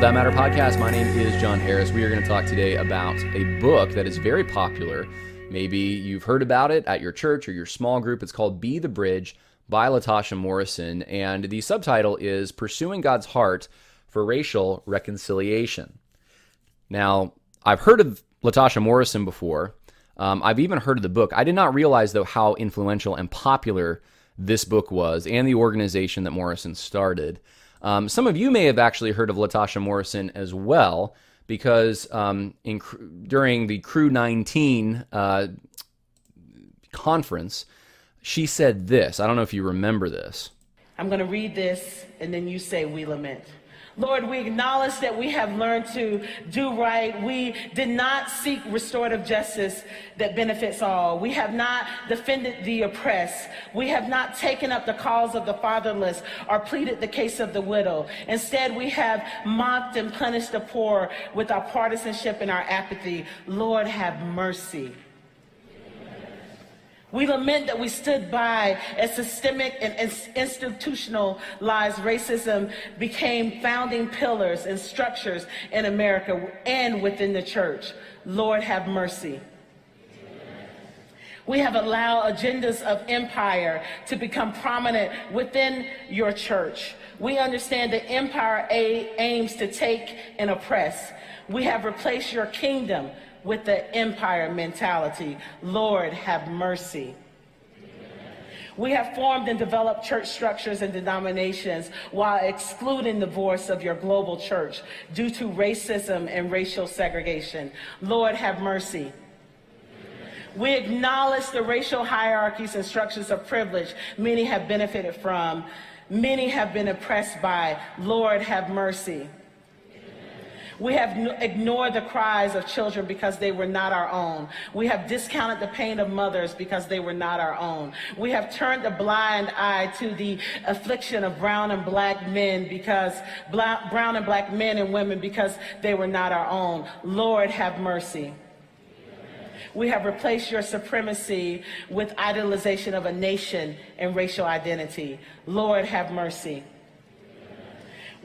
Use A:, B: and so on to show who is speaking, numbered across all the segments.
A: That Matter podcast. My name is John Harris. We are going to talk today about a book that is very popular. Maybe you've heard about it at your church or your small group. It's called Be the Bridge by Latasha Morrison, and the subtitle is Pursuing God's Heart for Racial Reconciliation. Now, I've heard of Latasha Morrison before. Um, I've even heard of the book. I did not realize, though, how influential and popular this book was and the organization that Morrison started. Um, some of you may have actually heard of Latasha Morrison as well, because um, in, during the Cru 19 uh, conference, she said this. I don't know if you remember this.
B: I'm going to read this, and then you say, We lament. Lord, we acknowledge that we have learned to do right. We did not seek restorative justice that benefits all. We have not defended the oppressed. We have not taken up the cause of the fatherless or pleaded the case of the widow. Instead, we have mocked and punished the poor with our partisanship and our apathy. Lord, have mercy. We lament that we stood by as systemic and institutionalized racism became founding pillars and structures in America and within the church. Lord, have mercy. We have allowed agendas of empire to become prominent within your church. We understand that empire aims to take and oppress. We have replaced your kingdom with the empire mentality. Lord, have mercy. We have formed and developed church structures and denominations while excluding the voice of your global church due to racism and racial segregation. Lord, have mercy. We acknowledge the racial hierarchies and structures of privilege many have benefited from, many have been oppressed by. Lord, have mercy. We have ignored the cries of children because they were not our own. We have discounted the pain of mothers because they were not our own. We have turned a blind eye to the affliction of brown and black men because brown and black men and women because they were not our own. Lord, have mercy. We have replaced your supremacy with idolization of a nation and racial identity. Lord, have mercy.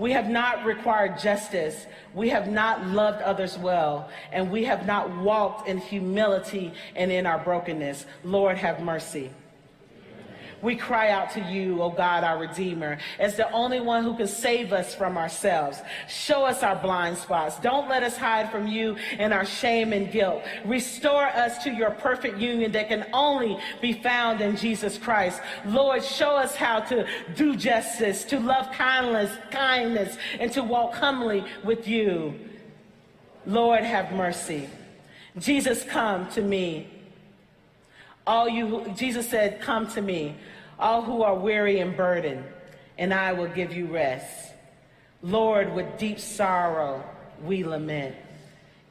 B: We have not required justice. We have not loved others well. And we have not walked in humility and in our brokenness. Lord, have mercy. We cry out to you, O God, our Redeemer, as the only one who can save us from ourselves. Show us our blind spots. Don't let us hide from you in our shame and guilt. Restore us to your perfect union that can only be found in Jesus Christ. Lord, show us how to do justice, to love kindness, kindness, and to walk humbly with you. Lord, have mercy. Jesus, come to me. All you, Jesus said, come to me all who are weary and burdened, and I will give you rest. Lord, with deep sorrow we lament.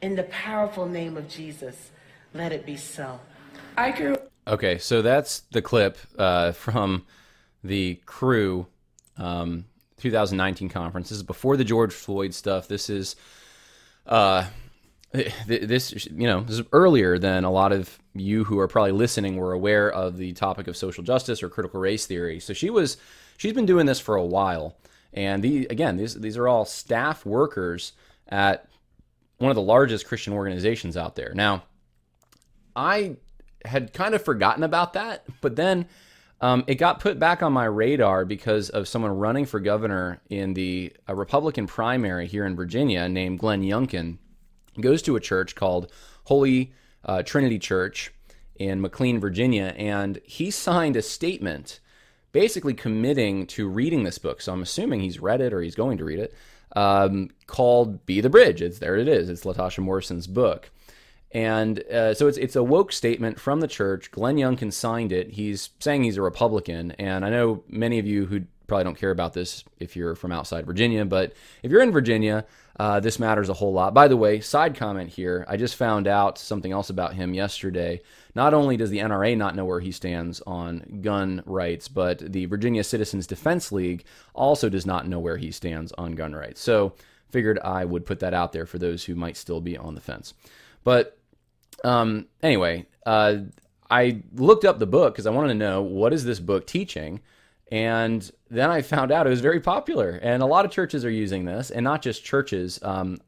B: In the powerful name of Jesus, let it be so. I grew.
A: Okay, so that's the clip uh, from the Cru um, 2019 conference. This is before the George Floyd stuff. This is uh, this you know this is earlier than a lot of you who are probably listening were aware of the topic of social justice or critical race theory. So she was she's been doing this for a while, and the again these these are all staff workers at one of the largest Christian organizations out there. Now, I had kind of forgotten about that, but then um, it got put back on my radar because of someone running for governor in the Republican primary here in Virginia named Glenn Youngkin goes to a church called Holy uh, Trinity Church in McLean, Virginia, and he signed a statement basically committing to reading this book. So I'm assuming he's read it or he's going to read it. Um, called "Be the Bridge." It's there. It is. It's Latasha Morrison's book, and uh, so it's it's a woke statement from the church. Glenn Youngkin signed it. He's saying he's a Republican, and I know many of you who probably don't care about this if you're from outside Virginia, but if you're in Virginia, uh, this matters a whole lot. By the way, side comment here I just found out something else about him yesterday. Not only does the NRA not know where he stands on gun rights, but the Virginia Citizens Defense League also does not know where he stands on gun rights. So, figured I would put that out there for those who might still be on the fence. But um, anyway, uh, I looked up the book because I wanted to know what is this book teaching And then I found out it was very popular, and a lot of churches are using this, and not just churches. Um,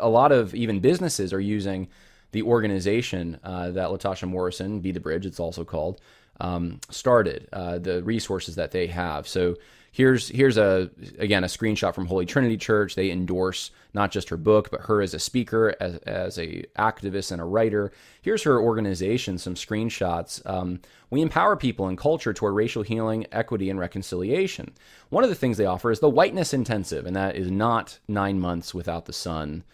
A: a lot of even businesses are using the organization uh, that Latasha Morrison, Be the Bridge, it's also called, um, started. Uh, the resources that they have. So here's here's a again a screenshot from Holy Trinity Church. They endorse not just her book, but her as a speaker, as, as a activist and a writer. Here's her organization, some screenshots. Um, we empower people and culture toward racial healing, equity, and reconciliation. One of the things they offer is the Whiteness Intensive, and that is not nine months without the sun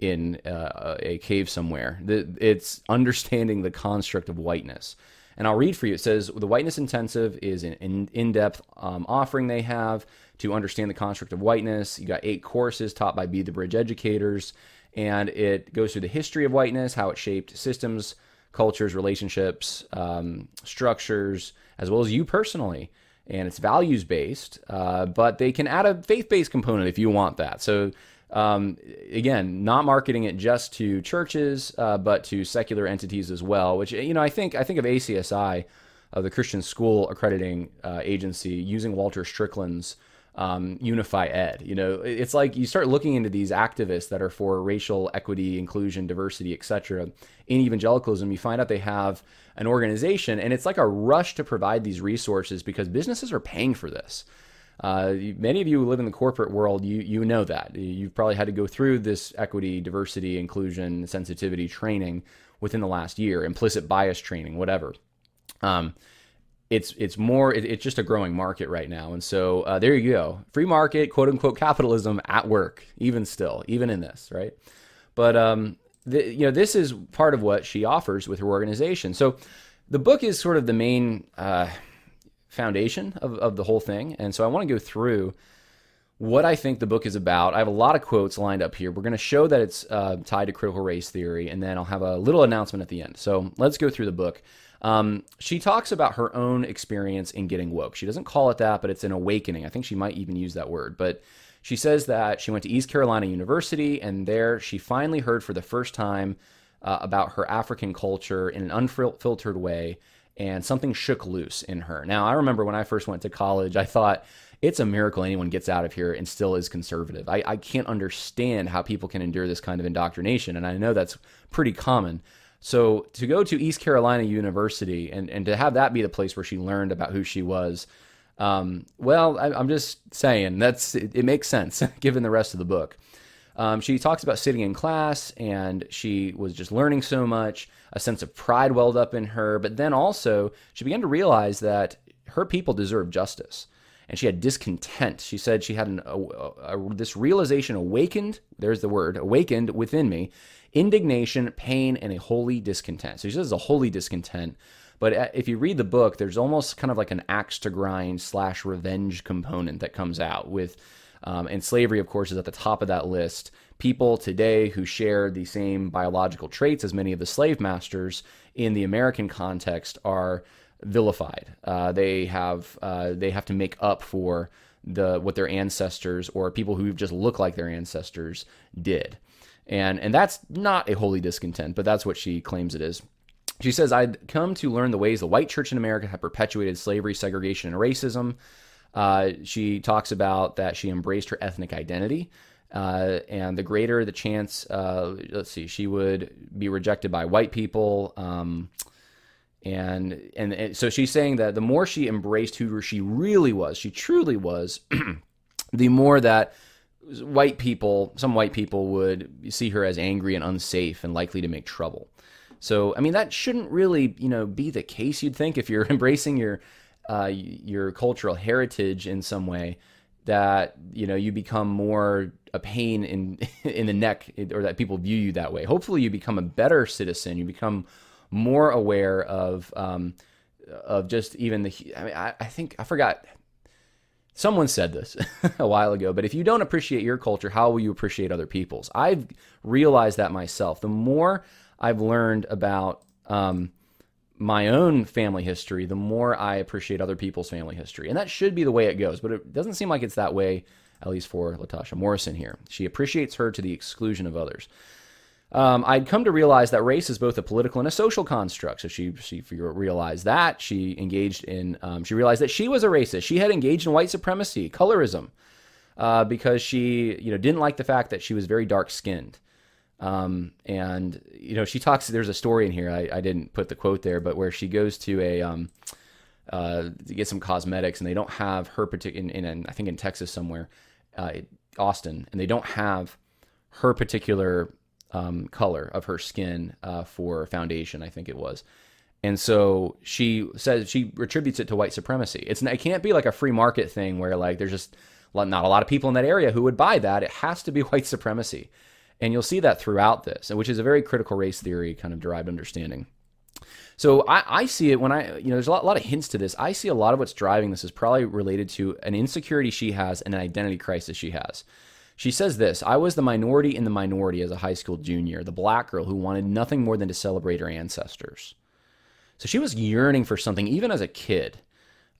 A: in uh, a cave somewhere. It's understanding the construct of whiteness. And I'll read for you. It says the Whiteness Intensive is an in depth um, offering they have to understand the construct of whiteness. You got eight courses taught by Be the Bridge educators, and it goes through the history of whiteness, how it shaped systems, cultures, relationships, um, structures, as well as you personally. And it's values based, uh, but they can add a faith based component if you want that. So um, again, not marketing it just to churches, uh, but to secular entities as well. Which you know, I think I think of ACSI, uh, the Christian School Accrediting uh, Agency, using Walter Strickland's um, Unify Ed. You know, it's like you start looking into these activists that are for racial equity, inclusion, diversity, etc. In evangelicalism, you find out they have an organization, and it's like a rush to provide these resources because businesses are paying for this. Uh, many of you who live in the corporate world, you you know that you've probably had to go through this equity, diversity, inclusion, sensitivity training within the last year, implicit bias training, whatever. Um, it's it's more it, it's just a growing market right now, and so uh, there you go, free market, quote unquote capitalism at work, even still, even in this, right? But um, the, you know, this is part of what she offers with her organization. So the book is sort of the main. Uh, foundation of, of the whole thing. And so I want to go through what I think the book is about. I have a lot of quotes lined up here. We're going to show that it's uh, tied to critical race theory, and then I'll have a little announcement at the end. So let's go through the book. Um, she talks about her own experience in getting woke. She doesn't call it that, but it's an awakening. I think she might even use that word. But she says that she went to East Carolina University, and there she finally heard for the first time uh, about her African culture in an unfiltered way and something shook loose in her. Now, I remember when I first went to college, I thought it's a miracle anyone gets out of here and still is conservative. I, I can't understand how people can endure this kind of indoctrination, and I know that's pretty common. So to go to East Carolina University and, and to have that be the place where she learned about who she was, um, well, I, am just saying that's it, it makes sense given the rest of the book. Um, she talks about sitting in class and she was just learning so much. A sense of pride welled up in her, but then also she began to realize that her people deserve justice. And she had discontent. She said she had an, a, a, this realization awakened, there's the word, awakened within me indignation, pain, and a holy discontent. So she says a holy discontent. But uh, if you read the book, there's almost kind of like an axe to grind slash revenge component that comes out with um, and slavery, of course, is at the top of that list. People today who share the same biological traits as many of the slave masters in the American context are vilified. Uh, they have uh, they have to make up for the what their ancestors or people who just look like their ancestors did, and and that's not a holy discontent, but that's what she claims it is. She says, "I'd come to learn the ways the white church in America had perpetuated slavery, segregation, and racism." Uh, she talks about that she embraced her ethnic identity. Uh, and the greater the chance, uh, let's see, she would be rejected by white people. Um, and, and, and so she's saying that the more she embraced who she really was, she truly was, the more that white people, some white people would see her as angry and unsafe and likely to make trouble. So, I mean, that shouldn't really, you know, be the case. You'd think if you're embracing your uh, your cultural heritage in some way that you know you become more a pain in in the neck or that people view you that way. Hopefully you become a better citizen. You become more aware of um, of just even the I mean I, I think I forgot. Someone said this a while ago but if you don't appreciate your culture how will you appreciate other people's? I've realized that myself. The more I've learned about um, my own family history, the more I appreciate other people's family history. And that should be the way it goes, but it doesn't seem like it's that way, at least for Latasha Morrison here. She appreciates her to the exclusion of others. um, I'd come to realize that race is both a political and a social construct. So she she realized that she engaged in um, she realized that she was a racist. She had engaged in white supremacy, colorism, uh, because she you know didn't like the fact that she was very dark skinned. Um, and you know she talks. There's a story in here. I, I didn't put the quote there, but where she goes to a um, uh, to get some cosmetics, and they don't have her particular in, in, I think in Texas somewhere, uh, Austin, and they don't have her particular um, color of her skin uh, for foundation, I think it was. And so she says she attributes it to white supremacy. It's it can't be like a free market thing where like there's just not a lot of people in that area who would buy that. It has to be white supremacy, and you'll see that throughout this, which is a very critical race theory kind of derived understanding. So I, I see it when I you know there's a lot, a lot of hints to this. I see a lot of what's driving this is probably related to an insecurity she has and an identity crisis she has. She says this I was the minority in the minority as a high school junior, the black girl who wanted nothing more than to celebrate her ancestors. So she was yearning for something, even as a kid,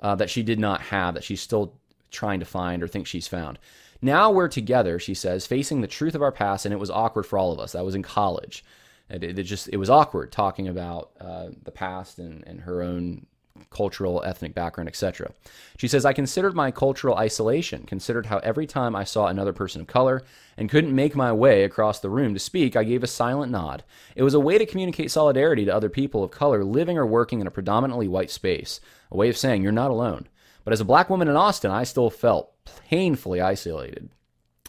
A: uh, that she did not have, that she's still trying to find or think she's found. Now we're together, she says, facing the truth of our past, and it was awkward for all of us. That was in college. It, it just it was awkward talking about uh, the past and, and her own cultural, ethnic background, etc. She says, I considered my cultural isolation, considered how every time I saw another person of color and couldn't make my way across the room to speak, I gave a silent nod. It was a way to communicate solidarity to other people of color living or working in a predominantly white space, a way of saying you're not alone. But as a black woman in Austin, I still felt painfully isolated.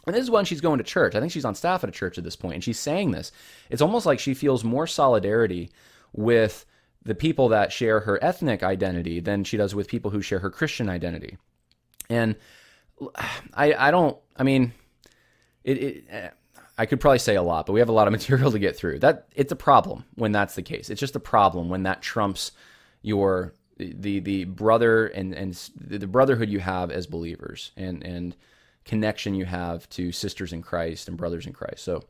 A: And this is when she's going to church. I think she's on staff at a church at this point, and she's saying this. It's almost like she feels more solidarity with the people that share her ethnic identity than she does with people who share her Christian identity. And I, I don't, I mean, it, it, I could probably say a lot, but we have a lot of material to get through. That it's a problem when that's the case. It's just a problem when that trumps your the the brother and and the brotherhood you have as believers and and connection you have to sisters in Christ and brothers in Christ. So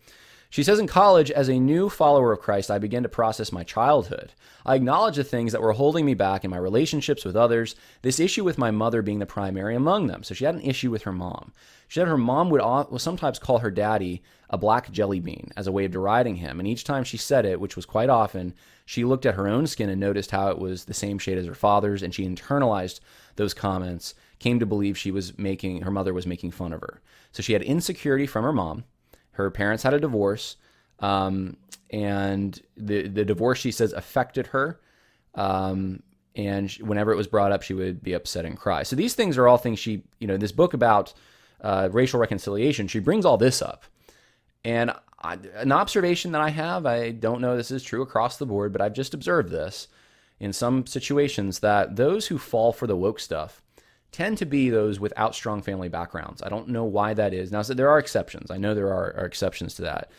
A: she says in college, as a new follower of Christ, I began to process my childhood. I acknowledged the things that were holding me back in my relationships with others, this issue with my mother being the primary among them. So she had an issue with her mom. She said her mom would, would sometimes call her daddy a black jelly bean as a way of deriding him. And each time she said it, which was quite often, she looked at her own skin and noticed how it was the same shade as her father's, and she internalized those comments, came to believe she was making, her mother was making fun of her. So she had insecurity from her mom her parents had a divorce, um, and the the divorce she says affected her. Um, and she, whenever it was brought up, she would be upset and cry. So these things are all things she, you know, this book about uh, racial reconciliation, she brings all this up. And I, an observation that I have, I don't know this is true across the board, but I've just observed this in some situations that those who fall for the woke stuff tend to be those without strong family backgrounds. I don't know why that is. Now, so there are exceptions. I know there are, are, exceptions to that,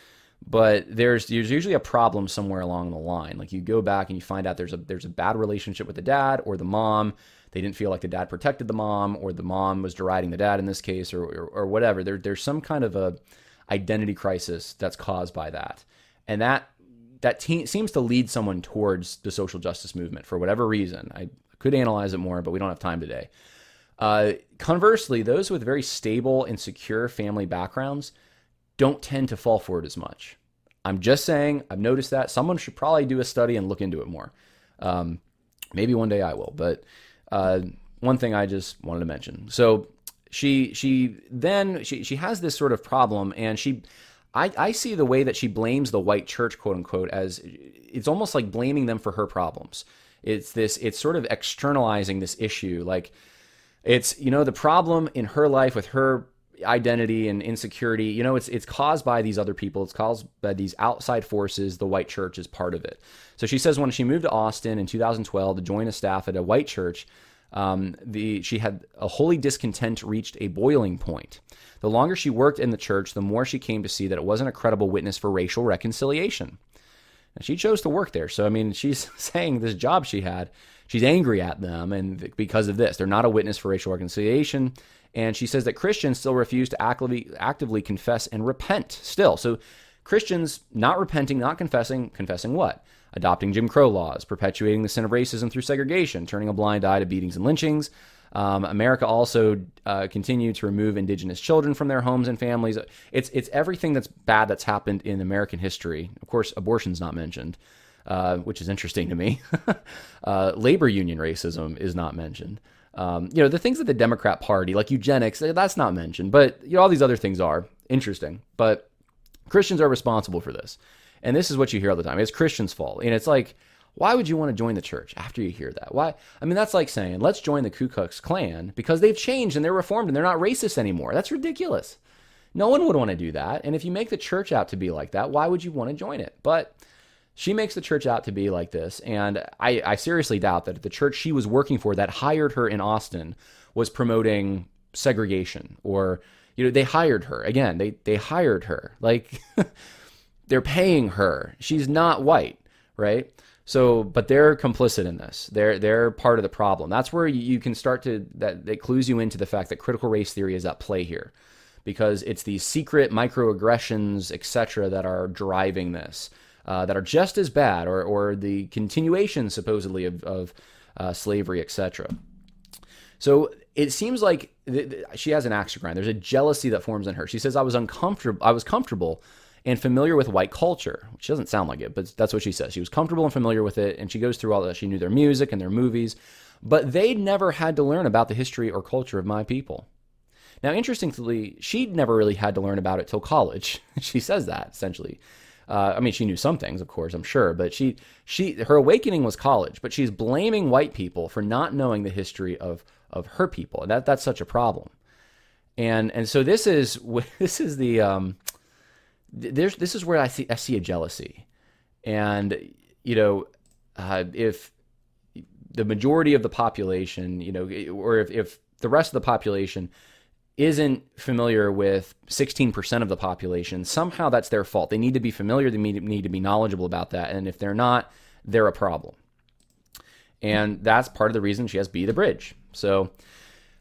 A: but there's there's usually a problem somewhere along the line. Like you go back and you find out there's a there's a bad relationship with the dad or the mom. They didn't feel like the dad protected the mom, or the mom was deriding the dad in this case, or or, or whatever. There there's some kind of a identity crisis that's caused by that, and that that te- seems to lead someone towards the social justice movement for whatever reason. I could analyze it more, but we don't have time today. Uh, conversely, those with very stable and secure family backgrounds don't tend to fall for it as much. I'm just saying, I've noticed that. Someone should probably do a study and look into it more. Um, maybe one day I will. But uh, one thing I just wanted to mention. So she she then she she has this sort of problem, and she I, I see the way that she blames the white church, quote unquote, as it's almost like blaming them for her problems. It's this it's sort of externalizing this issue, like it's you know the problem in her life with her identity and insecurity you know it's it's caused by these other people. It's caused by these outside forces. The white church is part of it. So she says when she moved to austin in 2012 to join a staff at a white church um, the she had a holy discontent reached a boiling point. The longer she worked in the church the more she came to see that it wasn't a credible witness for racial reconciliation. And she chose to work there. So i mean she's saying this job she had she's angry at them and because of this. They're not a witness for racial reconciliation. And she says that christians still refuse to actively actively confess and repent still. So christians not repenting not confessing confessing what? Adopting jim crow laws perpetuating the sin of racism through segregation turning a blind eye to beatings and lynchings. Um, America also uh, continued to remove indigenous children from their homes and families. It's it's everything that's bad that's happened in American history. Of course, abortion's not mentioned, uh, which is interesting to me. uh, labor union racism is not mentioned. Um, you know, the things that the Democrat Party, like eugenics, that's not mentioned, but you know, all these other things are interesting. But Christians are responsible for this, and this is what you hear all the time. It's Christians' fault, and it's like why would you want to join the church after you hear that? Why? I mean, that's like saying, let's join the Ku Klux Klan because they've changed and they're reformed and they're not racist anymore. That's ridiculous. No one would want to do that. And if you make the church out to be like that, why would you want to join it? But she makes the church out to be like this. And I, I seriously doubt that the church she was working for that hired her in Austin was promoting segregation or, you know, they hired her. Again, they, they hired her. Like, they're paying her. She's not white, right? So, but they're complicit in this. They're they're part of the problem. That's where you can start to that that clues you into the fact that critical race theory is at play here, because it's these secret microaggressions, etc., that are driving this, uh, that are just as bad, or or the continuation supposedly of, of uh, slavery, etc. So it seems like th- th- she has an axe to grind. There's a jealousy that forms in her. She says, "I was uncomfortable. I was comfortable." and familiar with white culture, which doesn't sound like it, but that's what she says. She was comfortable and familiar with it, and she goes through all that. She knew their music and their movies, but they'd never had to learn about the history or culture of my people. Now, interestingly, she'd never really had to learn about it till college. she says that essentially. Uh, I mean, she knew some things, of course, I'm sure, but she, she, her awakening was college. But she's blaming white people for not knowing the history of of her people, that that's such a problem. And and so this is this is the um, there's this is where I see I see a jealousy, and you know, uh, if the majority of the population, you know, or if, if the rest of the population isn't familiar with 16% of the population, somehow that's their fault. They need to be familiar, they need to be knowledgeable about that. And if they're not, they're a problem. And that's part of the reason she has Be the Bridge. So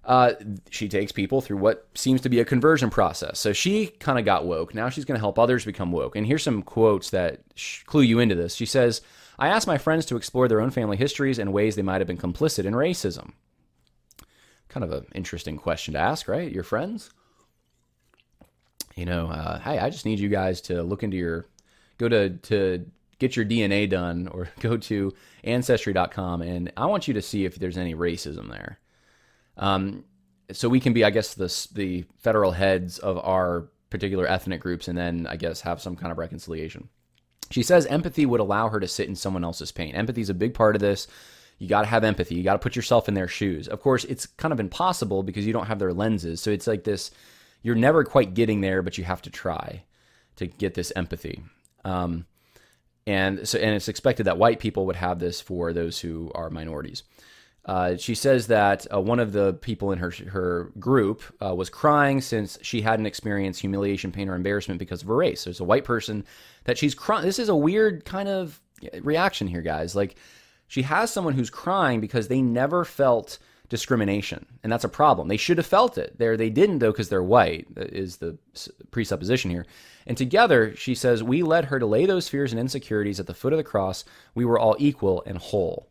A: uh, she takes people through what seems to be a conversion process. So she kind of got woke. Now she's going to help others become woke. And here's some quotes that clue you into this. She says, I asked my friends to explore their own family histories and ways they might have been complicit in racism. Kind of an interesting question to ask, right? Your friends? You know, uh, hey, I just need you guys to look into your, go to, to get your DNA done or go to ancestry.com and I want you to see if there's any racism there. Um, so we can be, I guess, the the federal heads of our particular ethnic groups, and then I guess have some kind of reconciliation. She says empathy would allow her to sit in someone else's pain. Empathy is a big part of this. You got to have empathy. You got to put yourself in their shoes. Of course, it's kind of impossible because you don't have their lenses. So it's like this you're never quite getting there, but you have to try to get this empathy. Um, and so, and it's expected that white people would have this for those who are minorities. Uh, she says that uh, one of the people in her her group uh, was crying since she hadn't experienced humiliation, pain, or embarrassment because of her race. There's a white person that she's crying. This is a weird kind of reaction here, guys. Like she has someone who's crying because they never felt discrimination, and that's a problem. They should have felt it. There, they didn't though because they're white. Uh, is the presupposition here. And together, she says, we led her to lay those fears and insecurities at the foot of the cross. We were all equal and whole.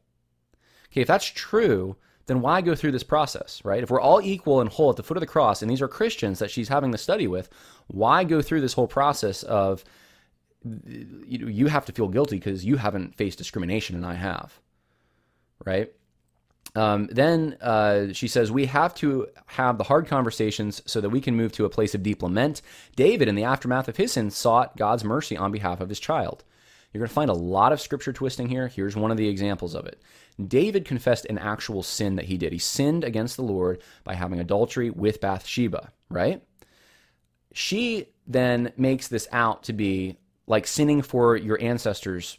A: Okay, if that's true, then why go through this process, right? If we're all equal and whole at the foot of the cross, and these are Christians that she's having the study with, why go through this whole process of you, you have to feel guilty because you haven't faced discrimination and I have, right? Um, then uh, she says, We have to have the hard conversations so that we can move to a place of deep lament. David, in the aftermath of his sin, sought God's mercy on behalf of his child. You're going to find a lot of scripture twisting here. Here's one of the examples of it. David confessed an actual sin that he did. He sinned against the Lord by having adultery with Bathsheba, right? She then makes this out to be like sinning for your ancestors'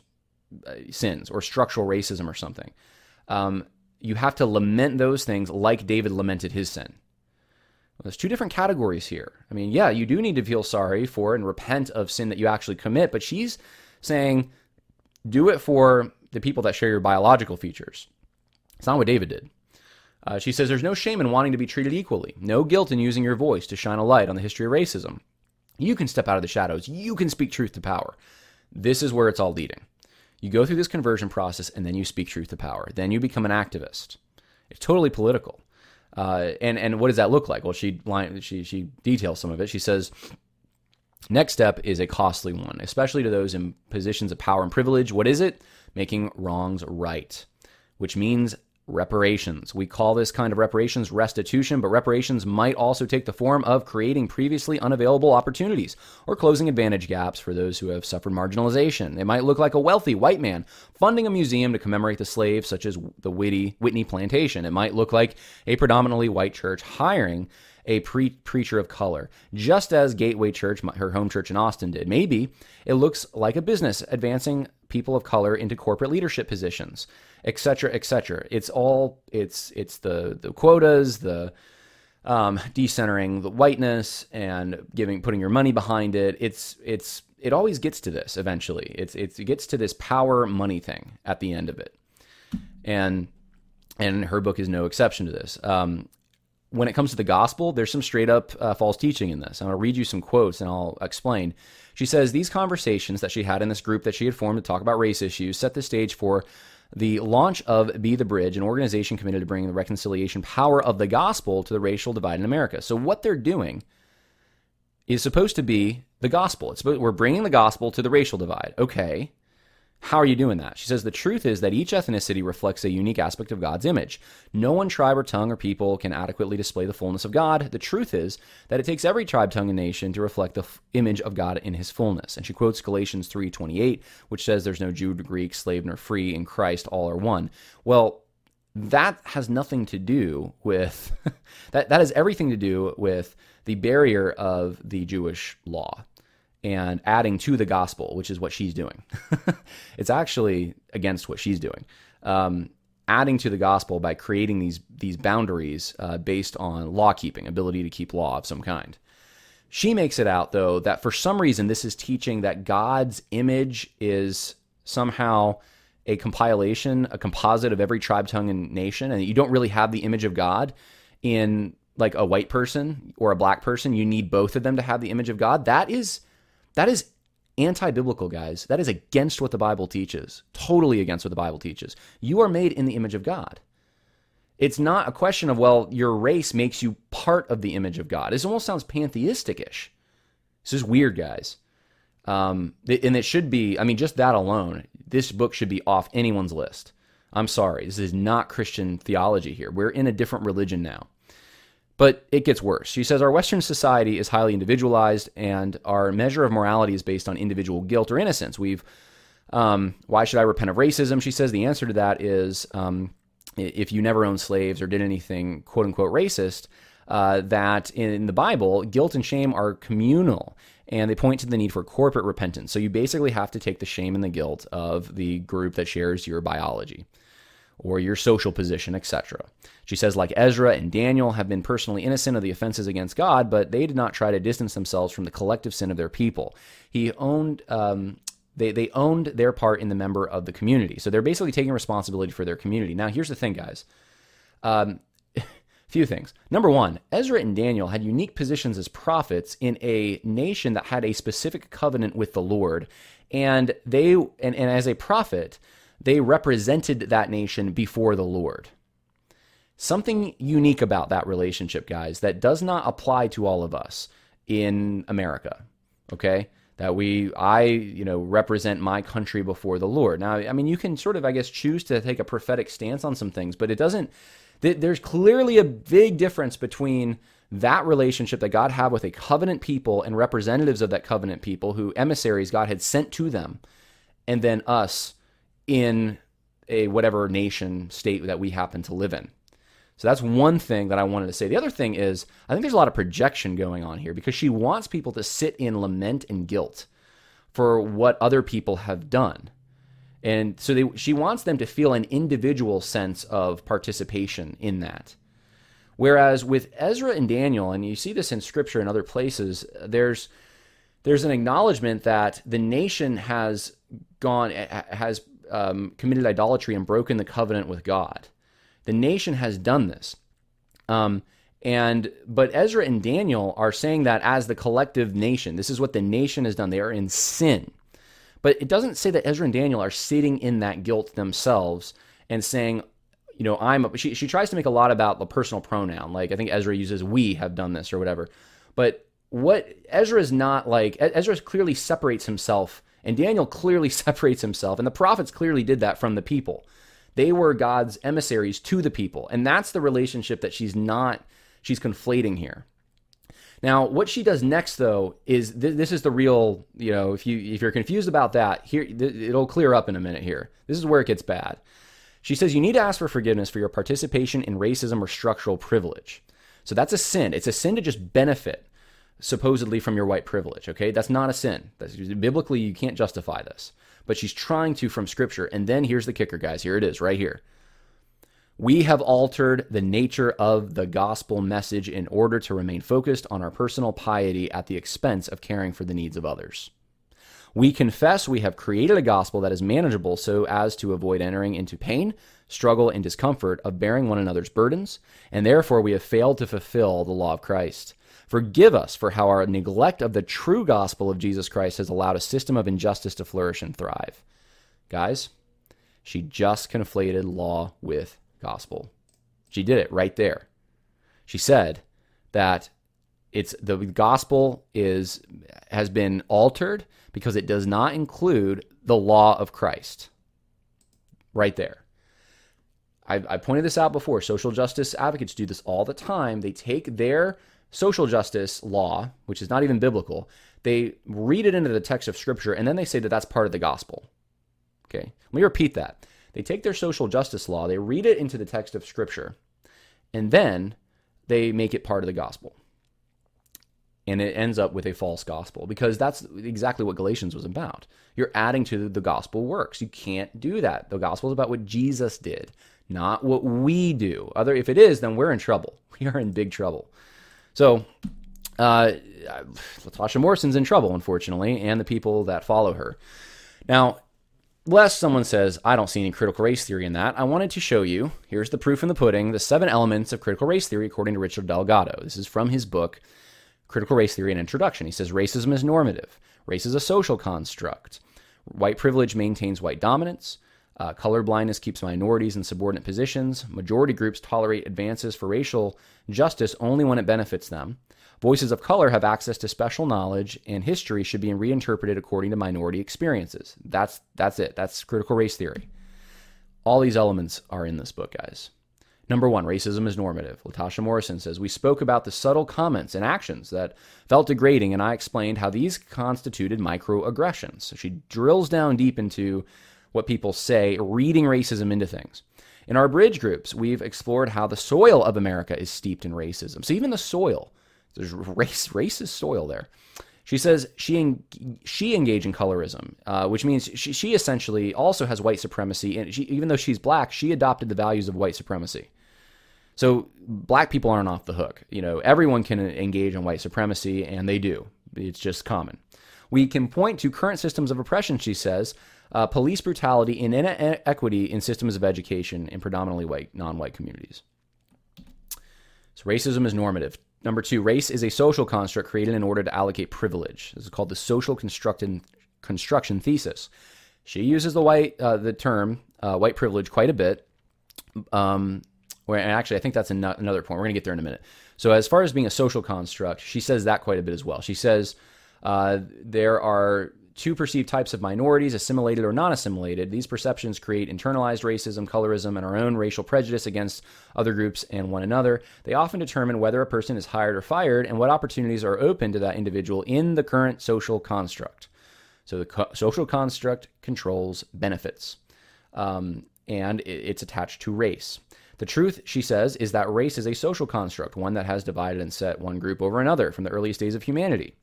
A: uh, sins or structural racism or something. Um, you have to lament those things like David lamented his sin. Well, there's two different categories here. I mean, yeah, you do need to feel sorry for and repent of sin that you actually commit, but she's saying do it for the people that share your biological features. It's not what David did. Uh, she says there's no shame in wanting to be treated equally, no guilt in using your voice to shine a light on the history of racism. You can step out of the shadows, you can speak truth to power. This is where it's all leading. You go through this conversion process and then you speak truth to power. Then you become an activist. It's totally political. Uh, and and what does that look like? Well, she she she details some of it. She says. Next step is a costly one, especially to those in positions of power and privilege. What is it? Making wrongs right, which means reparations. We call this kind of reparations restitution, but reparations might also take the form of creating previously unavailable opportunities or closing advantage gaps for those who have suffered marginalization. It might look like a wealthy white man funding a museum to commemorate the slaves, such as the Whitney, Whitney Plantation. It might look like a predominantly white church hiring a pre- preacher of color, just as Gateway Church, her home church in Austin, did. Maybe it looks like a business advancing people of color into corporate leadership positions etc., etc. It's all it's it's the the quotas, the um, decentering the whiteness and giving putting your money behind it. It's it's it always gets to this eventually. It's, it's it gets to this power money thing at the end of it, and and her book is no exception to this. Um, when it comes to the gospel, there's some straight up uh, false teaching in this. I'm going to read you some quotes and I'll explain. She says these conversations that she had in this group that she had formed to talk about race issues set the stage for the launch of Be the Bridge, an organization committed to bringing the reconciliation power of the gospel to the racial divide in America. So, what they're doing is supposed to be the gospel. It's we're bringing the gospel to the racial divide. Okay. How are you doing that? She says the truth is that each ethnicity reflects a unique aspect of God's image. No one tribe or tongue or people can adequately display the fullness of God. The truth is that it takes every tribe, tongue, and nation to reflect the f- image of God in his fullness. And she quotes Galatians 3:28, which says there's no Jew, Greek, slave, nor free in Christ, all are one. Well, that has nothing to do with that that has everything to do with the barrier of the Jewish law and adding to the gospel, which is what she's doing. it's actually against what she's doing. Um, adding to the gospel by creating these these boundaries uh, based on law keeping, ability to keep law of some kind. She makes it out though that for some reason this is teaching that God's image is somehow a compilation, a composite of every tribe, tongue, and nation, and you don't really have the image of God in like a white person or a black person. You need both of them to have the image of God. That is that is anti biblical, guys. That is against what the Bible teaches. Totally against what the Bible teaches. You are made in the image of God. It's not a question of, well, your race makes you part of the image of God. This almost sounds pantheistic ish. This is weird, guys. Um, and it should be, I mean, just that alone, this book should be off anyone's list. I'm sorry. This is not Christian theology here. We're in a different religion now. But it gets worse. She says our Western society is highly individualized, and our measure of morality is based on individual guilt or innocence. We've um, why should I repent of racism? She says the answer to that is um, if you never owned slaves or did anything quote unquote racist, uh, that in the Bible, guilt and shame are communal and they point to the need for corporate repentance. So you basically have to take the shame and the guilt of the group that shares your biology or your social position, etc. She says, like Ezra and Daniel have been personally innocent of the offenses against God, but they did not try to distance themselves from the collective sin of their people. He owned. Um, they, they owned their part in the member of the community. So they're basically taking responsibility for their community. Now, here's the thing, guys. Um, few things. Number one, Ezra and Daniel had unique positions as prophets in a nation that had a specific covenant with the Lord. And they and, and as a prophet, they represented that nation before the Lord. Something unique about that relationship, guys, that does not apply to all of us in America. Okay? That we, I, you know, represent my country before the Lord. Now, I mean, you can sort of, I guess, choose to take a prophetic stance on some things, but it doesn't, there's clearly a big difference between that relationship that God had with a covenant people and representatives of that covenant people who emissaries God had sent to them, and then us in a whatever nation state that we happen to live in. So that's one thing that I wanted to say. The other thing is, I think there's a lot of projection going on here because she wants people to sit in lament and guilt for what other people have done. And so they, she wants them to feel an individual sense of participation in that. Whereas with Ezra and Daniel, and you see this in scripture and other places, there's there's an acknowledgement that the nation has gone has um, committed idolatry and broken the covenant with God. The nation has done this. Um, and but Ezra and Daniel are saying that as the collective nation, this is what the nation has done. They are in sin. But it doesn't say that Ezra and Daniel are sitting in that guilt themselves and saying, you know, I'm. She she tries to make a lot about the personal pronoun. Like I think Ezra uses we have done this or whatever. But what Ezra is not like Ezra clearly separates himself, and Daniel clearly separates himself, and the prophets clearly did that from the people. They were God's emissaries to the people, and that's the relationship that she's not. She's conflating here. Now, what she does next, though, is th- this is the real. You know, if you if you're confused about that, here th- it'll clear up in a minute. Here, this is where it gets bad. She says you need to ask for forgiveness for your participation in racism or structural privilege. So that's a sin. It's a sin to just benefit supposedly from your white privilege. Okay, that's not a sin. That's, biblically, you can't justify this. But she's trying to from Scripture. And then here's the kicker, guys. Here it is, right here. We have altered the nature of the gospel message in order to remain focused on our personal piety at the expense of caring for the needs of others. We confess we have created a gospel that is manageable so as to avoid entering into pain, struggle, and discomfort of bearing one another's burdens, and therefore we have failed to fulfill the law of Christ. Forgive us for how our neglect of the true gospel of Jesus Christ has allowed a system of injustice to flourish and thrive. Guys, she just conflated law with gospel. She did it right there. She said that it's the gospel is has been altered because it does not include the law of Christ. Right there. I, I pointed this out before. Social justice advocates do this all the time. They take their social justice law, which is not even biblical, they read it into the text of Scripture, and then they say that that's part of the gospel. Okay, let me repeat that. They take their social justice law, they read it into the text of Scripture, and then they make it part of the gospel. And it ends up with a false gospel because that's exactly what Galatians was about. You're adding to the gospel works. You can't do that. The gospel is about what Jesus did, not what we do. Other, if it is, then we're in trouble. We are in big trouble. So, uh, Latasha Morrison's in trouble, unfortunately, and the people that follow her. Now, lest someone says, I don't see any critical race theory in that, I wanted to show you here's the proof in the pudding the seven elements of critical race theory according to Richard Delgado. This is from his book, Critical Race Theory and Introduction. He says racism is normative, race is a social construct, white privilege maintains white dominance. Uh, color blindness keeps minorities in subordinate positions. Majority groups tolerate advances for racial justice only when it benefits them. Voices of color have access to special knowledge, and history should be reinterpreted according to minority experiences. That's that's it. That's critical race theory. All these elements are in this book, guys. Number one, racism is normative. Latasha Morrison says, We spoke about the subtle comments and actions that felt degrading, and I explained how these constituted microaggressions. So she drills down deep into what people say, reading racism into things. In our bridge groups, we've explored how the soil of America is steeped in racism. So even the soil, there's race, racist soil there. She says she she engaged in colorism, uh, which means she, she essentially also has white supremacy, and she, even though she's black, she adopted the values of white supremacy. So black people aren't off the hook. You know, everyone can engage in white supremacy, and they do. It's just common. We can point to current systems of oppression, she says, uh, police brutality and inequity in systems of education in predominantly white, non-white communities. So racism is normative. Number two, race is a social construct created in order to allocate privilege. This is called the social construction construction thesis. She uses the white uh, the term uh, white privilege quite a bit. Um, and actually, I think that's an- another point. We're going to get there in a minute. So, as far as being a social construct, she says that quite a bit as well. She says uh, there are two perceived types of minorities, assimilated or non assimilated. These perceptions create internalized racism, colorism, and our own racial prejudice against other groups and one another. They often determine whether a person is hired or fired and what opportunities are open to that individual in the current social construct. So the co- social construct controls benefits, um, and it's attached to race. The truth, she says, is that race is a social construct, one that has divided and set one group over another from the earliest days of humanity.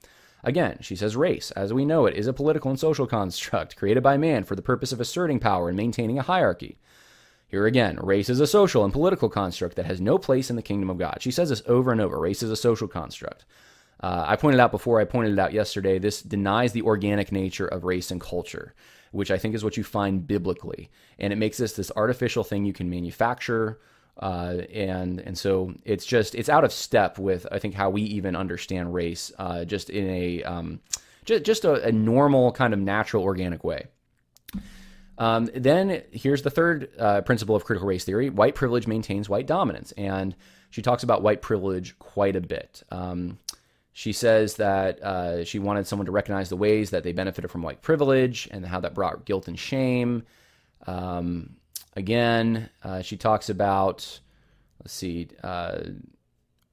A: Again, she says race, as we know it, is a political and social construct created by man for the purpose of asserting power and maintaining a hierarchy. Here again, race is a social and political construct that has no place in the kingdom of God. She says this over and over race is a social construct. Uh, I pointed out before, I pointed it out yesterday, this denies the organic nature of race and culture, which I think is what you find biblically. And it makes this this artificial thing you can manufacture uh, and and so it's just it's out of step with I think how we even understand race, uh, just in a um, just just a, a, normal kind of natural organic way. Um, then here's the third uh, principle of critical race theory white privilege maintains white dominance. And she talks about white privilege quite a bit. Um, she says that uh, she wanted someone to recognize the ways that they benefited from white privilege and how that brought guilt and shame. Um, again, uh, she talks about, let's see, uh,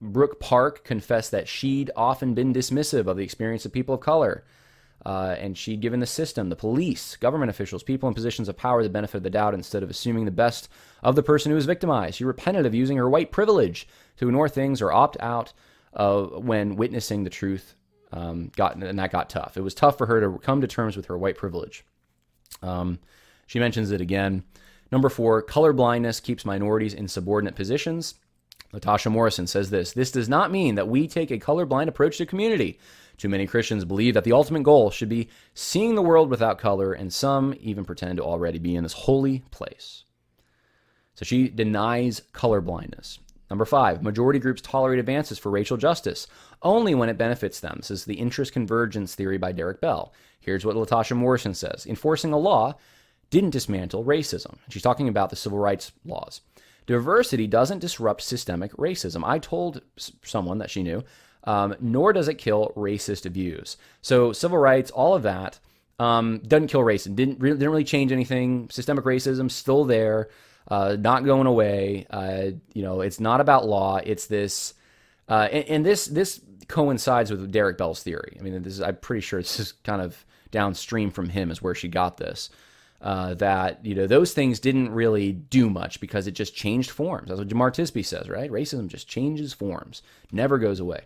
A: Brooke Park confessed that she'd often been dismissive of the experience of people of color. Uh, and she'd given the system, the police, government officials, people in positions of power the benefit of the doubt instead of assuming the best of the person who was victimized. She repented of using her white privilege to ignore things or opt out uh, when witnessing the truth um, got, and that got tough. It was tough for her to come to terms with her white privilege. Um, she mentions it again. Number four, color blindness keeps minorities in subordinate positions. Latasha Morrison says this This does not mean that we take a colorblind approach to community. Too many Christians believe that the ultimate goal should be seeing the world without color, and some even pretend to already be in this holy place. So she denies colorblindness. Number five, majority groups tolerate advances for racial justice only when it benefits them. This is the interest convergence theory by Derek Bell. Here's what Latasha Morrison says Enforcing a law didn't dismantle racism. She's talking about the civil rights laws. Diversity doesn't disrupt systemic racism. I told someone that she knew um, nor does it kill racist views. So civil rights, all of that, um, doesn't kill racism. Didn't didn't really change anything. Systemic racism still there, uh, not going away. Uh, you know, it's not about law. It's this, uh, and, and, this this coincides with Derek Bell's theory. I mean, this is, I'm pretty sure this is kind of downstream from him is where she got this. Uh, that you know those things didn't really do much because it just changed forms. That's what Jemar Tisby says, right? Racism just changes forms, never goes away.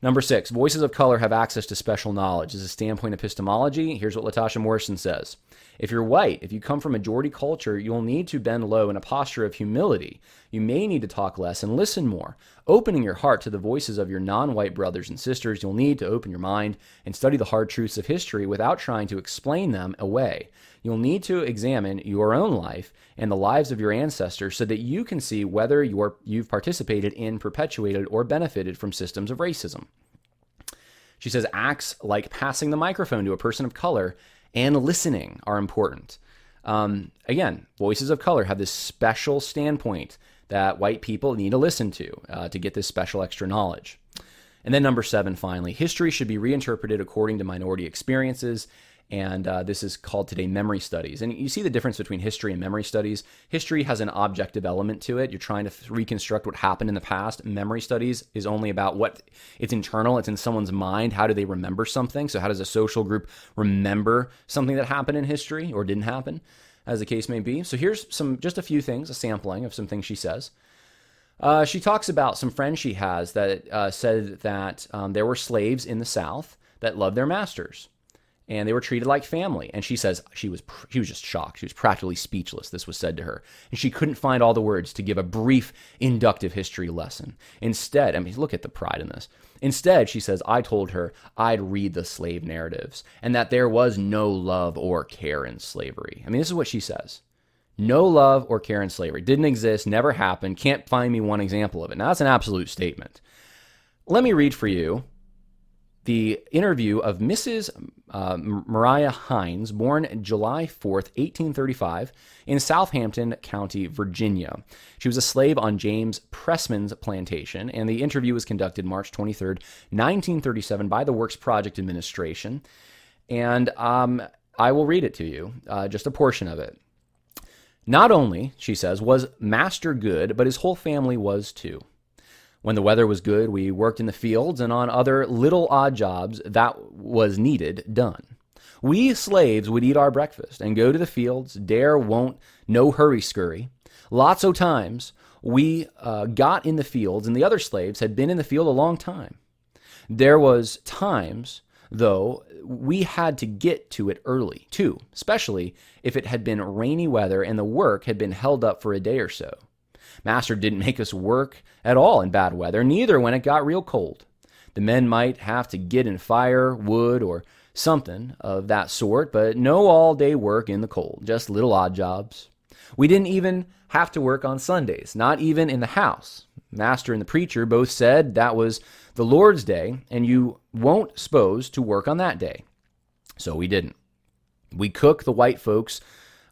A: Number six, voices of color have access to special knowledge. As a standpoint epistemology, here's what Latasha Morrison says. If you're white, if you come from majority culture, you'll need to bend low in a posture of humility. You may need to talk less and listen more. Opening your heart to the voices of your non white brothers and sisters, you'll need to open your mind and study the hard truths of history without trying to explain them away. You'll need to examine your own life and the lives of your ancestors so that you can see whether you're, you've participated in, perpetuated, or benefited from systems of racism. She says acts like passing the microphone to a person of color and listening are important. Um, again, voices of color have this special standpoint that white people need to listen to uh, to get this special extra knowledge. And then, number seven, finally, history should be reinterpreted according to minority experiences and uh, this is called today memory studies. And you see the difference between history and memory studies. History has an objective element to it. You're trying to reconstruct what happened in the past. Memory studies is only about what it's internal, it's in someone's mind. How do they remember something? So, how does a social group remember something that happened in history or didn't happen, as the case may be? So, here's some just a few things, a sampling of some things she says. Uh, she talks about some friends she has that uh, said that um, there were slaves in the South that loved their masters and they were treated like family. And she says she was she was just shocked. She was practically speechless. This was said to her, and she couldn't find all the words to give a brief inductive history lesson. Instead, I mean, look at the pride in this. Instead, she says, I told her I'd read the slave narratives and that there was no love or care in slavery. I mean, this is what she says. No love or care in slavery. Didn't exist, never happened, can't find me one example of it. Now, that's an absolute statement. Let me read for you the interview of Mrs. Uh, Mariah Hines, born July 4th, 1835, in Southampton County, Virginia. She was a slave on James Pressman's plantation, and the interview was conducted March 23rd, 1937, by the Works Project Administration. And um, I will read it to you, uh, just a portion of it. Not only, she says, was Master good, but his whole family was too. When the weather was good, we worked in the fields and on other little odd jobs that was needed done. We slaves would eat our breakfast and go to the fields, dare, won't, no hurry scurry. Lots o' times we uh, got in the fields and the other slaves had been in the field a long time. There was times, though, we had to get to it early, too, especially if it had been rainy weather and the work had been held up for a day or so. Master didn't make us work at all in bad weather, neither when it got real cold. The men might have to get in fire, wood, or something of that sort, but no all day work in the cold, just little odd jobs. We didn't even have to work on Sundays, not even in the house. Master and the preacher both said that was the Lord's day, and you won't suppose to work on that day. So we didn't. We cook the white folks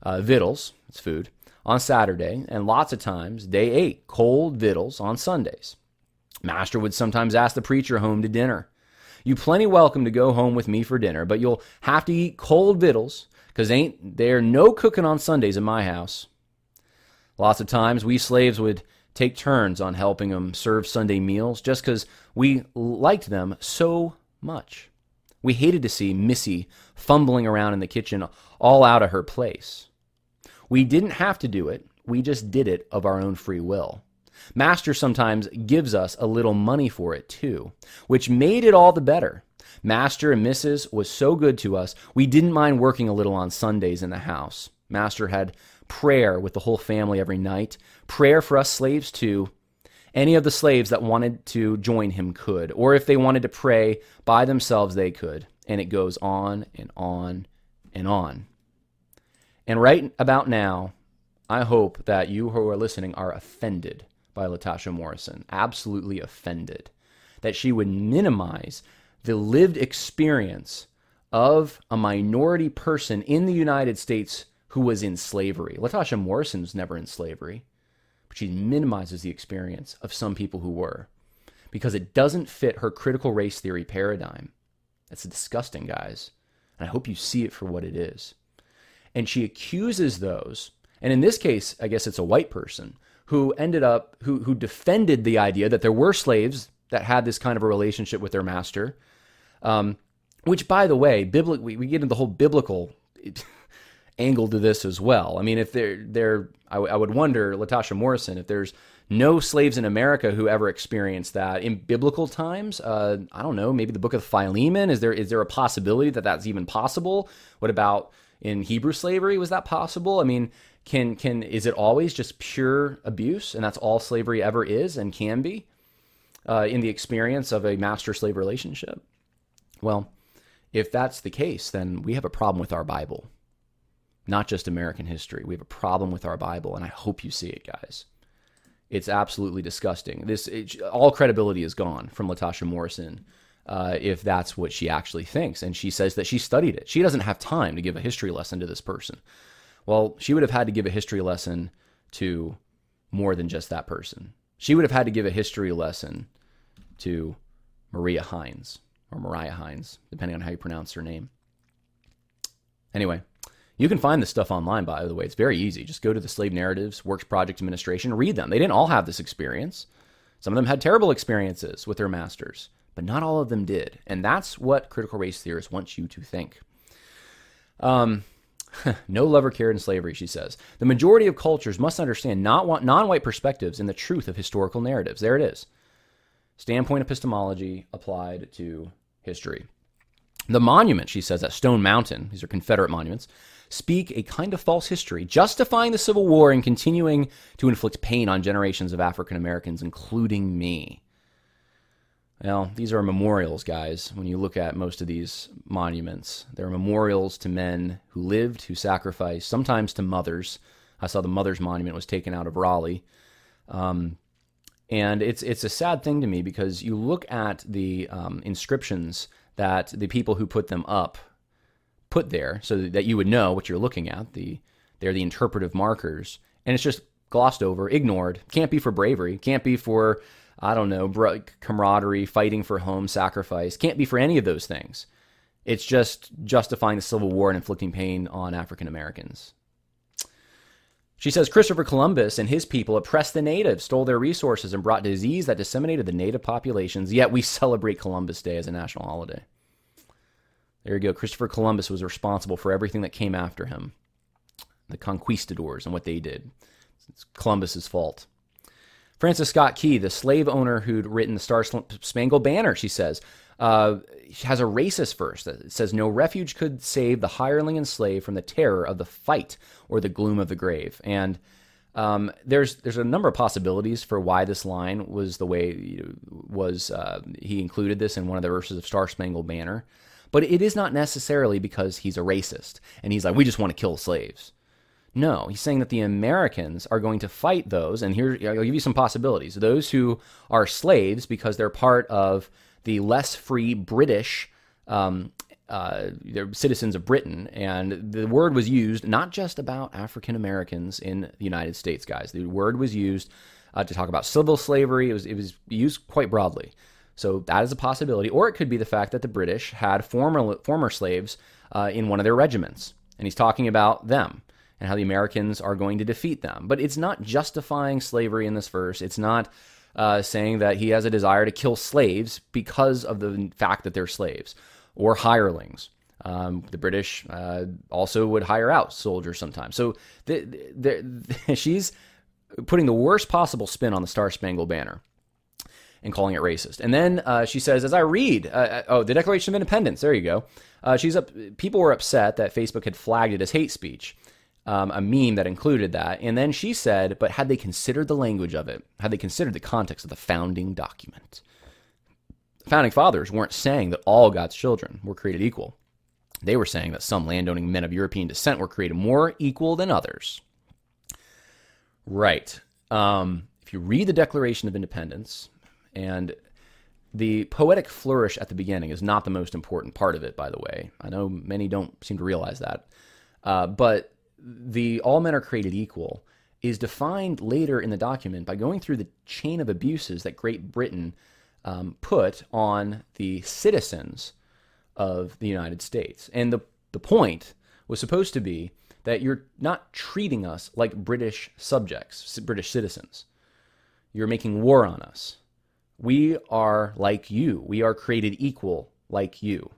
A: uh, victuals, it's food, on Saturday, and lots of times they ate cold victuals on Sundays. Master would sometimes ask the preacher home to dinner. You plenty welcome to go home with me for dinner, but you'll have to eat cold victuals, because ain't there no cooking on Sundays in my house. Lots of times we slaves would take turns on helping them serve Sunday meals just because we liked them so much. We hated to see Missy fumbling around in the kitchen all out of her place. We didn't have to do it, we just did it of our own free will. Master sometimes gives us a little money for it too, which made it all the better. Master and Mrs. was so good to us, we didn't mind working a little on Sundays in the house. Master had prayer with the whole family every night, prayer for us slaves too. Any of the slaves that wanted to join him could, or if they wanted to pray by themselves, they could. And it goes on and on and on. And right about now, I hope that you who are listening are offended by Latasha Morrison, absolutely offended that she would minimize the lived experience of a minority person in the United States who was in slavery. Latasha Morrison was never in slavery, but she minimizes the experience of some people who were because it doesn't fit her critical race theory paradigm. That's disgusting, guys. And I hope you see it for what it is. And she accuses those, and in this case, I guess it's a white person who ended up who who defended the idea that there were slaves that had this kind of a relationship with their master. Um, which, by the way, biblical we, we get into the whole biblical angle to this as well. I mean, if they're they're, I, w- I would wonder, Latasha Morrison, if there's no slaves in America who ever experienced that in biblical times. Uh, I don't know. Maybe the Book of Philemon. Is there is there a possibility that that's even possible? What about in Hebrew slavery? Was that possible? I mean, can can is it always just pure abuse, and that's all slavery ever is and can be uh, in the experience of a master slave relationship? Well, if that's the case, then we have a problem with our Bible, not just American history. We have a problem with our Bible, and I hope you see it, guys. It's absolutely disgusting. This it, all credibility is gone from Latasha Morrison. Uh, if that's what she actually thinks. And she says that she studied it. She doesn't have time to give a history lesson to this person. Well, she would have had to give a history lesson to more than just that person. She would have had to give a history lesson to Maria Hines or Mariah Hines, depending on how you pronounce her name. Anyway, you can find this stuff online, by the way. It's very easy. Just go to the Slave Narratives Works Project Administration, read them. They didn't all have this experience. Some of them had terrible experiences with their masters but not all of them did. And that's what critical race theorists want you to think. Um, no love or care in slavery, she says. The majority of cultures must understand non white perspectives in the truth of historical narratives. There it is. Standpoint epistemology applied to history. The monument, she says, at Stone Mountain, these are Confederate monuments, speak a kind of false history, justifying the Civil War and continuing to inflict pain on generations of African Americans, including me. Well, these are memorials, guys. When you look at most of these monuments, they're memorials to men who lived, who sacrificed, sometimes to mothers. I saw the Mothers Monument was taken out of Raleigh. Um, and it's it's a sad thing to me because you look at the um, inscriptions that the people who put them up put there, so that you would know what you're looking at. The they're the interpretive markers, and it's just glossed over, ignored. Can't be for bravery. Can't be for I don't know, camaraderie, fighting for home, sacrifice. Can't be for any of those things. It's just justifying the Civil War and inflicting pain on African Americans. She says Christopher Columbus and his people oppressed the natives, stole their resources, and brought disease that disseminated the native populations, yet we celebrate Columbus Day as a national holiday. There you go. Christopher Columbus was responsible for everything that came after him the conquistadors and what they did. It's Columbus's fault. Francis Scott Key, the slave owner who'd written the Star Spangled Banner, she says, uh, has a racist verse that says, No refuge could save the hireling and slave from the terror of the fight or the gloom of the grave. And um, there's there's a number of possibilities for why this line was the way was. Uh, he included this in one of the verses of Star Spangled Banner, but it is not necessarily because he's a racist and he's like, we just want to kill slaves. No, he's saying that the Americans are going to fight those, and here I'll give you some possibilities. Those who are slaves because they're part of the less free British um, uh, they're citizens of Britain, and the word was used not just about African Americans in the United States, guys. The word was used uh, to talk about civil slavery. It was it was used quite broadly. So that is a possibility, or it could be the fact that the British had former former slaves uh, in one of their regiments, and he's talking about them and how the Americans are going to defeat them. But it's not justifying slavery in this verse. It's not uh, saying that he has a desire to kill slaves because of the fact that they're slaves or hirelings. Um, the British uh, also would hire out soldiers sometimes. So the, the, the, she's putting the worst possible spin on the Star Spangled Banner and calling it racist. And then uh, she says, as I read, uh, uh, oh, the Declaration of Independence. There you go. Uh, she's up. People were upset that Facebook had flagged it as hate speech. Um, a meme that included that. And then she said, but had they considered the language of it, had they considered the context of the founding document, The founding fathers weren't saying that all God's children were created equal. They were saying that some landowning men of European descent were created more equal than others. Right. Um, if you read the Declaration of Independence, and the poetic flourish at the beginning is not the most important part of it, by the way. I know many don't seem to realize that. Uh, but the all men are created equal is defined later in the document by going through the chain of abuses that Great Britain um, put on the citizens of the United States. And the, the point was supposed to be that you're not treating us like British subjects, British citizens. You're making war on us. We are like you. We are created equal like you.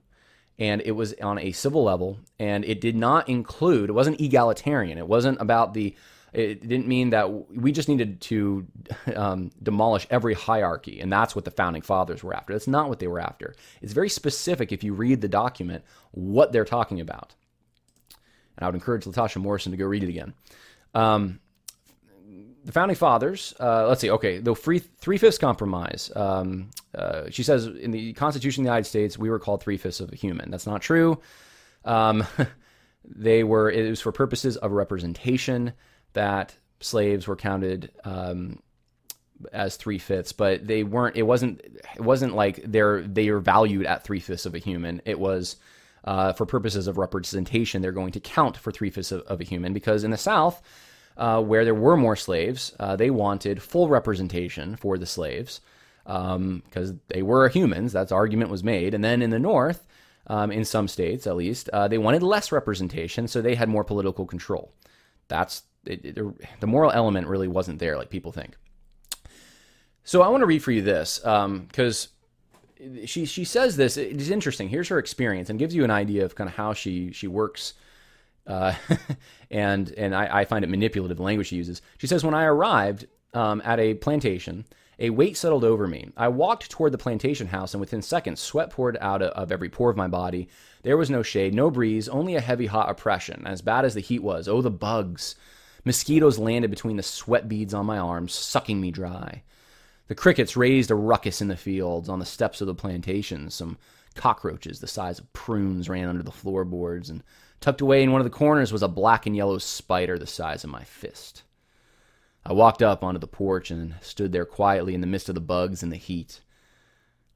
A: And it was on a civil level, and it did not include, it wasn't egalitarian. It wasn't about the it didn't mean that we just needed to um, demolish every hierarchy, and that's what the founding fathers were after. That's not what they were after. It's very specific if you read the document what they're talking about. And I would encourage Latasha Morrison to go read it again. Um, the founding fathers, uh, let's see, okay, the free three fifths compromise. Um, uh, she says in the Constitution of the United States, we were called three fifths of a human. That's not true. Um, they were, it was for purposes of representation that slaves were counted um, as three fifths, but they weren't. It wasn't. It wasn't like they're they are valued at three fifths of a human. It was uh, for purposes of representation. They're going to count for three fifths of, of, a human because in the South, uh, where there were more slaves, uh, they wanted full representation for the slaves because um, they were humans. That's argument was made. And then in the North, um, in some states at least, uh, they wanted less representation, so they had more political control. That's it, it, the moral element really wasn't there like people think. So I want to read for you this because um, she she says this. It is interesting. Here's her experience and gives you an idea of kind of how she she works. Uh, and and I, I, find it manipulative the language she uses. She says, when I arrived um, at a plantation, a weight settled over me. I walked toward the plantation house, and within seconds, sweat poured out of every pore of my body. There was no shade, no breeze, only a heavy, hot oppression. As bad as the heat was, oh, the bugs. Mosquitoes landed between the sweat beads on my arms, sucking me dry. The crickets raised a ruckus in the fields on the steps of the plantation. Some cockroaches the size of prunes ran under the floorboards, and tucked away in one of the corners was a black and yellow spider the size of my fist. I walked up onto the porch and stood there quietly in the midst of the bugs and the heat.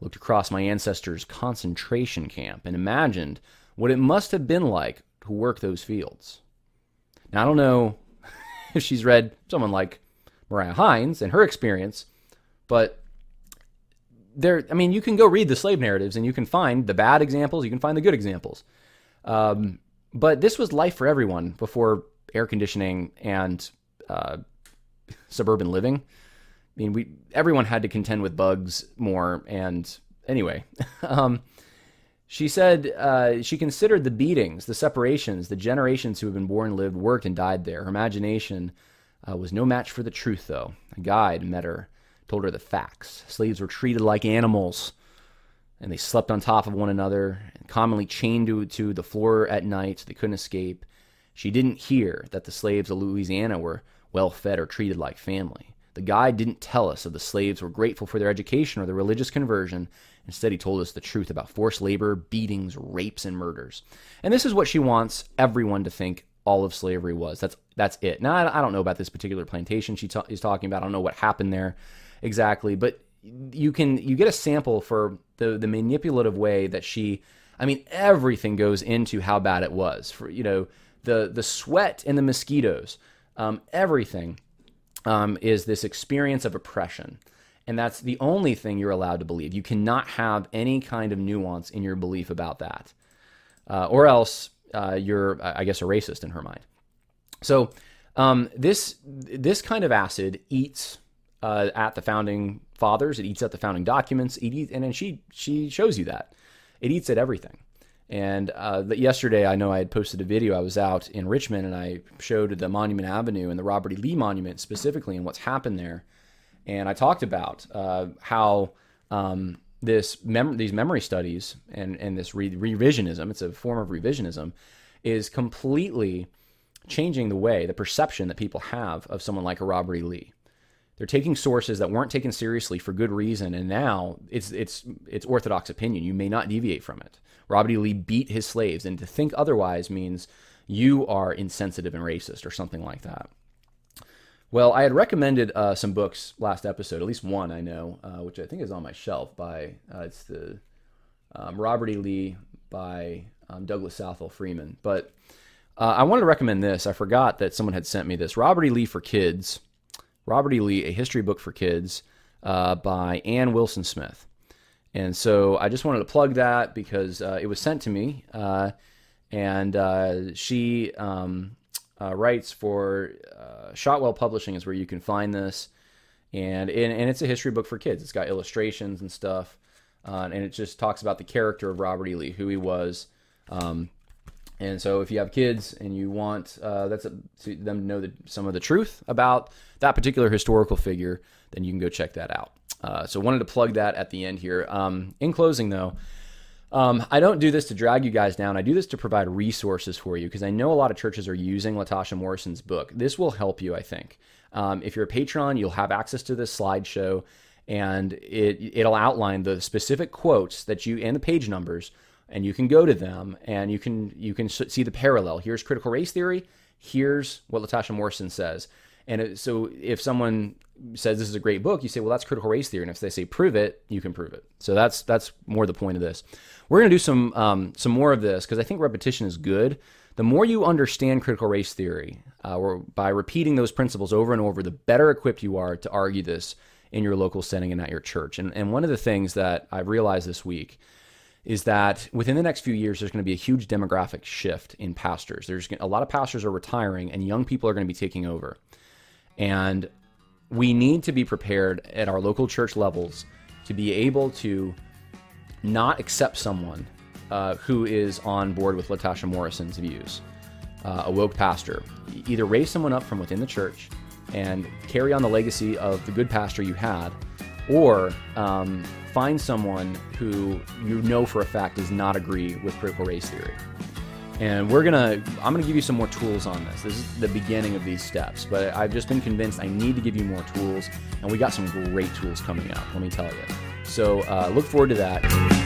A: Looked across my ancestors' concentration camp and imagined what it must have been like to work those fields. Now, I don't know if she's read someone like Mariah Hines and her experience, but there, I mean, you can go read the slave narratives and you can find the bad examples, you can find the good examples. Um, but this was life for everyone before air conditioning and uh, suburban living. I mean, we everyone had to contend with bugs more, and anyway, um, she said uh, she considered the beatings, the separations, the generations who had been born, lived, worked, and died there. Her imagination uh, was no match for the truth, though. A guide met her, told her the facts. Slaves were treated like animals, and they slept on top of one another, and commonly chained to, to the floor at night so they couldn't escape. She didn't hear that the slaves of Louisiana were well fed or treated like family. The guide didn't tell us that the slaves were grateful for their education or their religious conversion. Instead, he told us the truth about forced labor, beatings, rapes, and murders. And this is what she wants everyone to think all of slavery was. That's that's it. Now, I don't know about this particular plantation she ta- is talking about. I don't know what happened there exactly, but you can you get a sample for the the manipulative way that she I mean, everything goes into how bad it was. For you know, the the sweat and the mosquitoes, um, everything um, is this experience of oppression. And that's the only thing you're allowed to believe. You cannot have any kind of nuance in your belief about that. Uh, or else uh, you're, I guess, a racist in her mind. So um, this this kind of acid eats uh, at the founding fathers. It eats at the founding documents. It eats, and then she she shows you that it eats at everything. And uh, yesterday, I know I had posted a video. I was out in Richmond and I showed the Monument Avenue and the Robert E. Lee Monument specifically and what's happened there. And I talked about uh, how um, this mem- these memory studies and, and this re- revisionism, it's a form of revisionism, is completely changing the way, the perception that people have of someone like a Robert E. Lee. They're taking sources that weren't taken seriously for good reason, and now it's it's it's orthodox opinion. You may not deviate from it. Robert E. Lee beat his slaves, and to think otherwise means you are insensitive and racist or something like that. Well, I had recommended uh, some books last episode, at least one I know, uh, which I think is on my shelf. By uh, it's the um, Robert E. Lee by um, Douglas Southall Freeman. But uh, I wanted to recommend this. I forgot that someone had sent me this Robert E. Lee for Kids Robert E. Lee, A History Book for Kids uh, by Anne Wilson Smith. And so I just wanted to plug that because uh, it was sent to me. Uh, and uh, she um, uh, writes for uh, Shotwell Publishing, is where you can find this. And, and, and, it's a history book for kids. It's got illustrations and stuff. and it just talks about the character of Robert E. Lee, who he was. Um, and so, if you have kids and you want uh, that's a, them to know the, some of the truth about that particular historical figure, then you can go check that out. Uh, so, wanted to plug that at the end here. Um, in closing, though, um, I don't do this to drag you guys down. I do this to provide resources for you because I know a lot of churches are using Latasha Morrison's book. This will help you, I think. Um, if you're a patron, you'll have access to this slideshow, and it it'll outline the specific quotes that you and the page numbers and you can go to them and you can you can see the parallel. Here's critical race theory. Here's what Latasha Morrison says. And so if someone says this is a great book, you say, well, that's critical race theory. And if they say prove it, you can prove it. So that's that's more the point of this. We're going to do some um, some more of this because I think repetition is good. The more you understand critical race theory, uh, or by repeating those principles over and over, the better equipped you are to argue this in your local setting and at your church. And, and one of the things that I've realized this week is that within the next few years, there's going to be a huge demographic shift in pastors. There's a lot of pastors are retiring, and young people are going to be taking over. And we need to be prepared at our local church levels to be able to not accept someone uh, who is on board with Latasha Morrison's views, uh, a woke pastor. Either raise someone up from within the church and carry on the legacy of the good pastor you had, or um, find someone who you know for a fact does not agree with critical race theory. And we're gonna, I'm gonna give you some more tools on this. This is the beginning of these steps, but I've just been convinced I need to give you more tools, and we got some great tools coming out. Let me tell you. So uh, look forward to that.